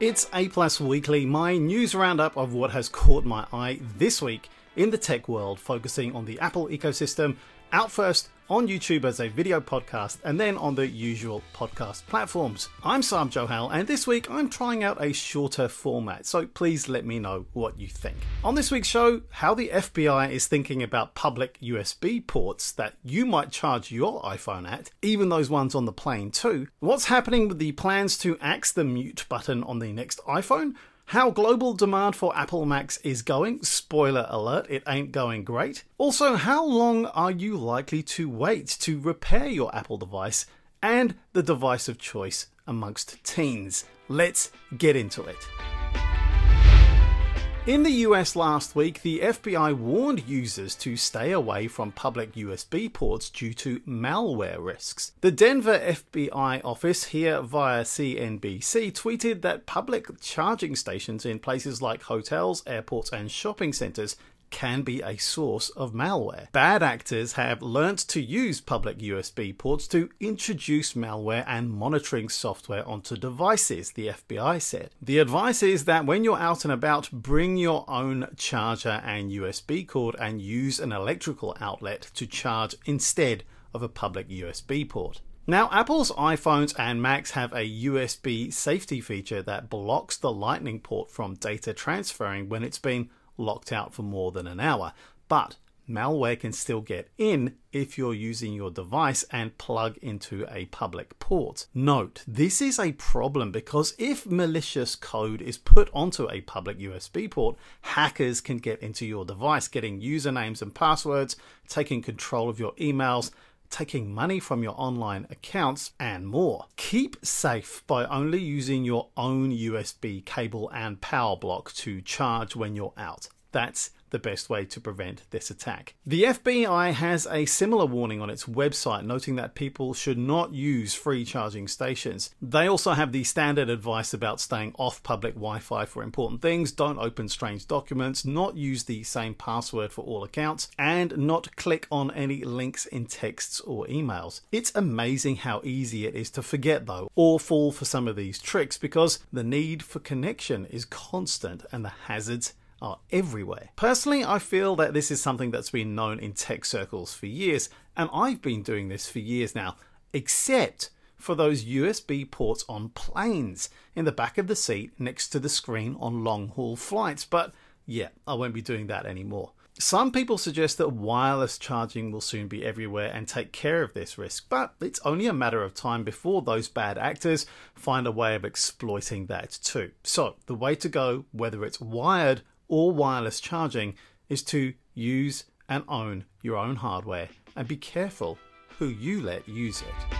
It's A Plus Weekly, my news roundup of what has caught my eye this week in the tech world, focusing on the Apple ecosystem. Out first on YouTube as a video podcast and then on the usual podcast platforms. I'm Sam Johal and this week I'm trying out a shorter format, so please let me know what you think. On this week's show, how the FBI is thinking about public USB ports that you might charge your iPhone at, even those ones on the plane too. What's happening with the plans to axe the mute button on the next iPhone? How global demand for Apple Macs is going. Spoiler alert, it ain't going great. Also, how long are you likely to wait to repair your Apple device and the device of choice amongst teens? Let's get into it. In the US last week, the FBI warned users to stay away from public USB ports due to malware risks. The Denver FBI office, here via CNBC, tweeted that public charging stations in places like hotels, airports, and shopping centers can be a source of malware. Bad actors have learnt to use public USB ports to introduce malware and monitoring software onto devices, the FBI said. The advice is that when you're out and about, bring your own charger and USB cord and use an electrical outlet to charge instead of a public USB port. Now, Apple's iPhones and Macs have a USB safety feature that blocks the Lightning port from data transferring when it's been locked out for more than an hour. But malware can still get in if you're using your device and plug into a public port. Note, this is a problem because if malicious code is put onto a public USB port, hackers can get into your device, getting usernames and passwords, taking control of your emails, taking money from your online accounts, and more. Keep safe by only using your own USB cable and power block to charge when you're out. That's the best way to prevent this attack. The FBI has a similar warning on its website, noting that people should not use free charging stations. They also have the standard advice about staying off public Wi Fi for important things, don't open strange documents, not use the same password for all accounts, and not click on any links in texts or emails. It's amazing how easy it is to forget, though, or fall for some of these tricks because the need for connection is constant and the hazards are everywhere. Personally, I feel that this is something that's been known in tech circles for years, and I've been doing this for years now, except for those USB ports on planes in the back of the seat next to the screen on long haul flights. But yeah, I won't be doing that anymore. Some people suggest that wireless charging will soon be everywhere and take care of this risk, but it's only a matter of time before those bad actors find a way of exploiting that too. So, the way to go, whether it's wired or wireless charging is to use and own your own hardware and be careful who you let use it.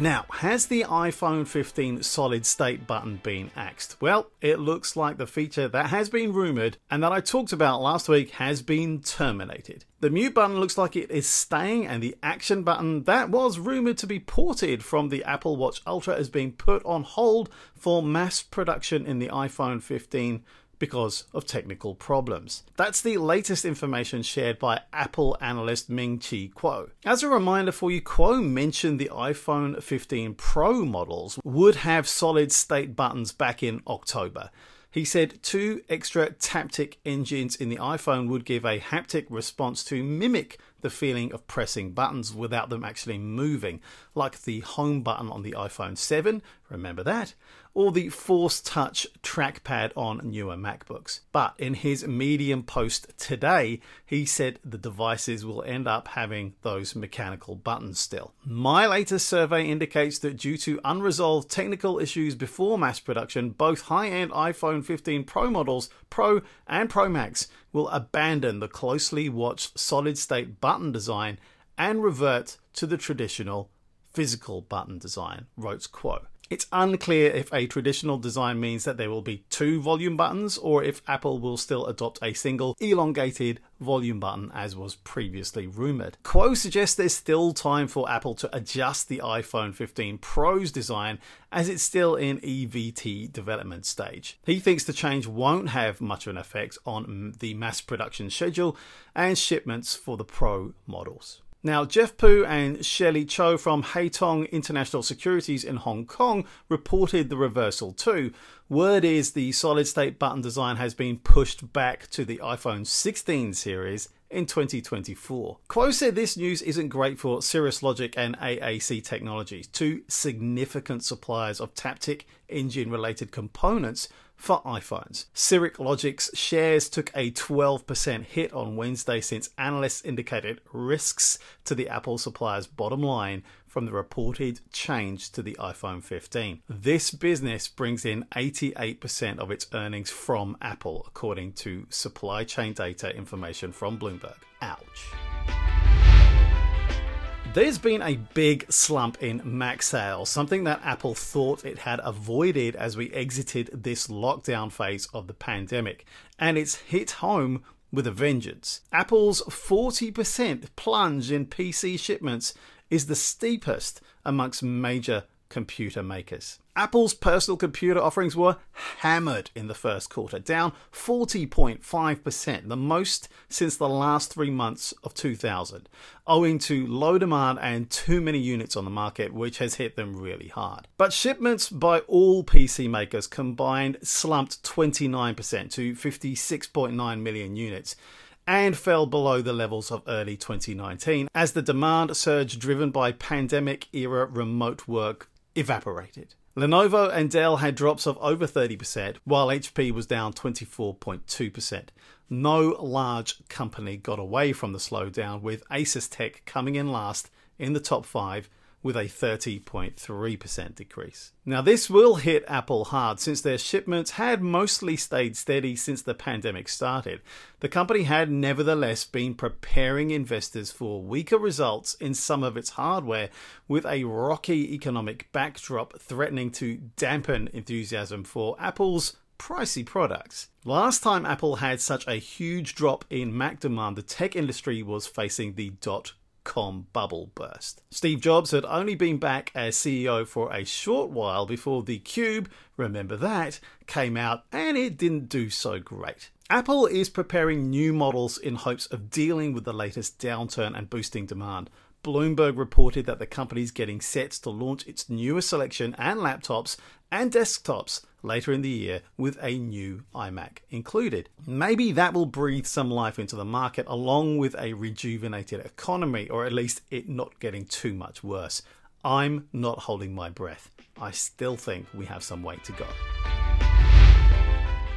Now, has the iPhone 15 solid state button been axed? Well, it looks like the feature that has been rumored and that I talked about last week has been terminated. The mute button looks like it is staying, and the action button that was rumored to be ported from the Apple Watch Ultra is being put on hold for mass production in the iPhone 15 because of technical problems. That's the latest information shared by Apple analyst Ming Chi Kuo. As a reminder for you, Kuo mentioned the iPhone 15 Pro models would have solid state buttons back in October. He said two extra Taptic engines in the iPhone would give a haptic response to mimic the feeling of pressing buttons without them actually moving, like the home button on the iPhone 7, remember that, or the Force Touch trackpad on newer MacBooks. But in his Medium post today, he said the devices will end up having those mechanical buttons still. My latest survey indicates that due to unresolved technical issues before mass production, both high end iPhone 15 Pro models, Pro and Pro Max, will abandon the closely watched solid state button design and revert to the traditional physical button design, wrote Kuo. It's unclear if a traditional design means that there will be two volume buttons or if Apple will still adopt a single elongated volume button as was previously rumored. Kuo suggests there's still time for Apple to adjust the iPhone 15 Pro's design as it's still in EVT development stage. He thinks the change won't have much of an effect on the mass production schedule and shipments for the Pro models. Now, Jeff Pu and Shelley Cho from Haitong International Securities in Hong Kong reported the reversal too. Word is the solid state button design has been pushed back to the iPhone 16 series in 2024. Kuo said this news isn't great for Cirrus Logic and AAC Technologies, two significant suppliers of Taptic engine related components for iPhones. Cirrus Logic's shares took a 12% hit on Wednesday since analysts indicated risks to the Apple supplier's bottom line from the reported change to the iPhone 15. This business brings in 88% of its earnings from Apple, according to supply chain data information from Bloomberg. Ouch. There's been a big slump in Mac sales, something that Apple thought it had avoided as we exited this lockdown phase of the pandemic, and it's hit home with a vengeance. Apple's 40% plunge in PC shipments is the steepest amongst major computer makers. Apple's personal computer offerings were hammered in the first quarter, down 40.5%, the most since the last three months of 2000, owing to low demand and too many units on the market, which has hit them really hard. But shipments by all PC makers combined slumped 29% to 56.9 million units and fell below the levels of early 2019 as the demand surge driven by pandemic era remote work evaporated. Lenovo and Dell had drops of over 30%, while HP was down 24.2%. No large company got away from the slowdown, with Asus Tech coming in last in the top five with a 30.3% decrease. Now, this will hit Apple hard since their shipments had mostly stayed steady since the pandemic started. The company had nevertheless been preparing investors for weaker results in some of its hardware, with a rocky economic backdrop threatening to dampen enthusiasm for Apple's pricey products. Last time Apple had such a huge drop in Mac demand, the tech industry was facing the dot com bubble burst. Steve Jobs had only been back as CEO for a short while before the Cube, remember that, came out and it didn't do so great. Apple is preparing new models in hopes of dealing with the latest downturn and boosting demand. Bloomberg reported that the company is getting set to launch its newest selection and laptops and desktops later in the year with a new iMac included. Maybe that will breathe some life into the market along with a rejuvenated economy, or at least it not getting too much worse. I'm not holding my breath. I still think we have some way to go.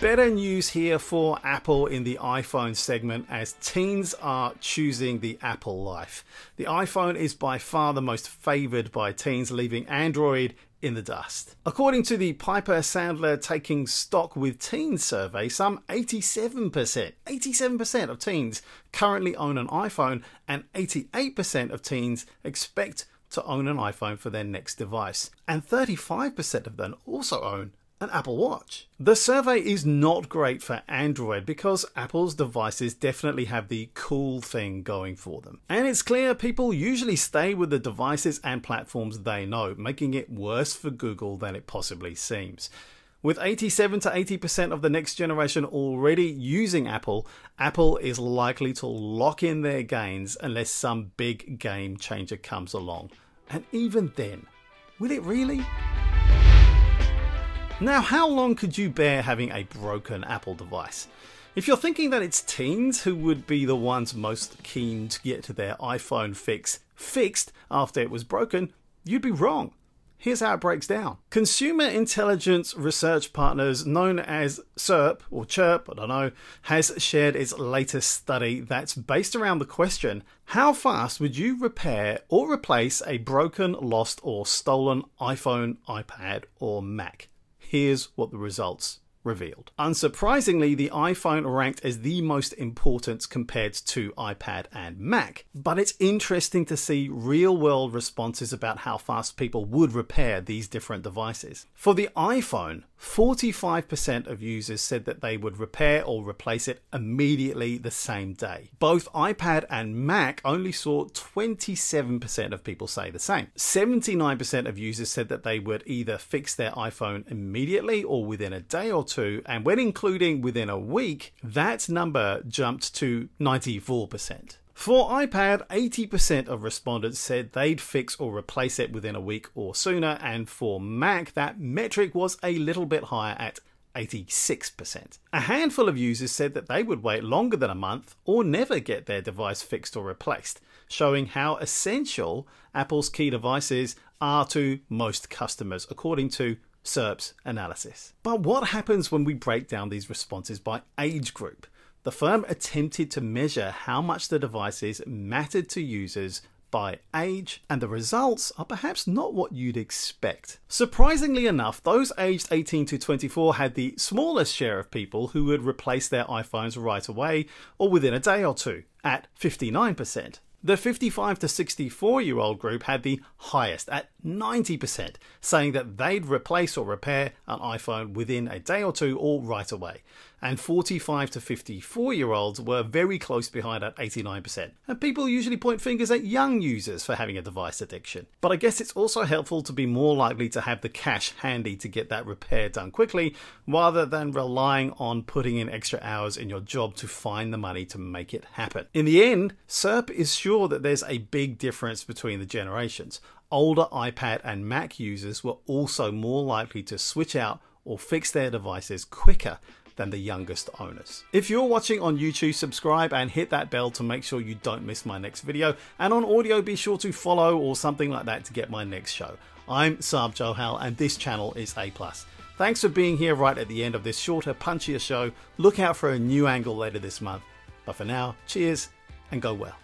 Better news here for Apple in the iPhone segment as teens are choosing the Apple life. The iPhone is by far the most favored by teens, leaving Android in the dust. According to the Piper Sandler Taking Stock with Teens survey, some 87%, 87% of teens currently own an iPhone, and 88% of teens expect to own an iPhone for their next device. And 35% of them also own an Apple Watch. The survey is not great for Android because Apple's devices definitely have the cool thing going for them. And it's clear people usually stay with the devices and platforms they know, making it worse for Google than it possibly seems. With 87 to 80% of the next generation already using Apple, Apple is likely to lock in their gains unless some big game changer comes along. And even then, will it really? Now, how long could you bear having a broken Apple device? If you're thinking that it's teens who would be the ones most keen to get their iPhone fix fixed after it was broken, you'd be wrong. Here's how it breaks down. Consumer intelligence research partners known as CERP or CHIRP, I don't know, has shared its latest study that's based around the question how fast would you repair or replace a broken, lost, or stolen iPhone, iPad, or Mac? Here's what the results revealed. Unsurprisingly, the iPhone ranked as the most important compared to iPad and Mac, but it's interesting to see real world responses about how fast people would repair these different devices. For the iPhone, 45% of users said that they would repair or replace it immediately the same day. Both iPad and Mac only saw 27% of people say the same. 79% of users said that they would either fix their iPhone immediately or within a day or two, and when including within a week, that number jumped to 94%. For iPad, 80% of respondents said they'd fix or replace it within a week or sooner, and for Mac, that metric was a little bit higher at 86%. A handful of users said that they would wait longer than a month or never get their device fixed or replaced, showing how essential Apple's key devices are to most customers, according to CIRP's analysis. But what happens when we break down these responses by age group? The firm attempted to measure how much the devices mattered to users by age, and the results are perhaps not what you'd expect. Surprisingly enough, those aged 18 to 24 had the smallest share of people who would replace their iPhones right away or within a day or two, at 59%. The 55 to 64 year old group had the highest at 90%, saying that they'd replace or repair an iPhone within a day or two or right away. And 45 to 54 year olds were very close behind at 89%. And people usually point fingers at young users for having a device addiction. But I guess it's also helpful to be more likely to have the cash handy to get that repair done quickly rather than relying on putting in extra hours in your job to find the money to make it happen. In the end, CIRP is sure that there's a big difference between the generations older iPad and Mac users were also more likely to switch out or fix their devices quicker than the youngest owners. If you're watching on YouTube, subscribe and hit that bell to make sure you don't miss my next video. And on audio, be sure to follow or something like that to get my next show. I'm Saab Johal and this channel is A+. Thanks for being here right at the end of this shorter, punchier show. Look out for a new angle later this month. But for now, cheers and go well.